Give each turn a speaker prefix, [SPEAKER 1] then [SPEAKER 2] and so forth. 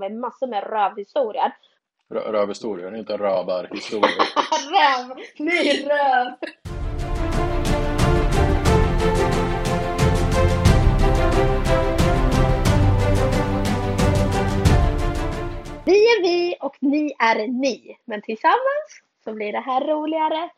[SPEAKER 1] med massor med rövhistorier.
[SPEAKER 2] Rö- Rövhistorier, inte rövarhistorier.
[SPEAKER 1] röv! Nej, röv! Vi är vi och ni är ni. Men tillsammans så blir det här roligare.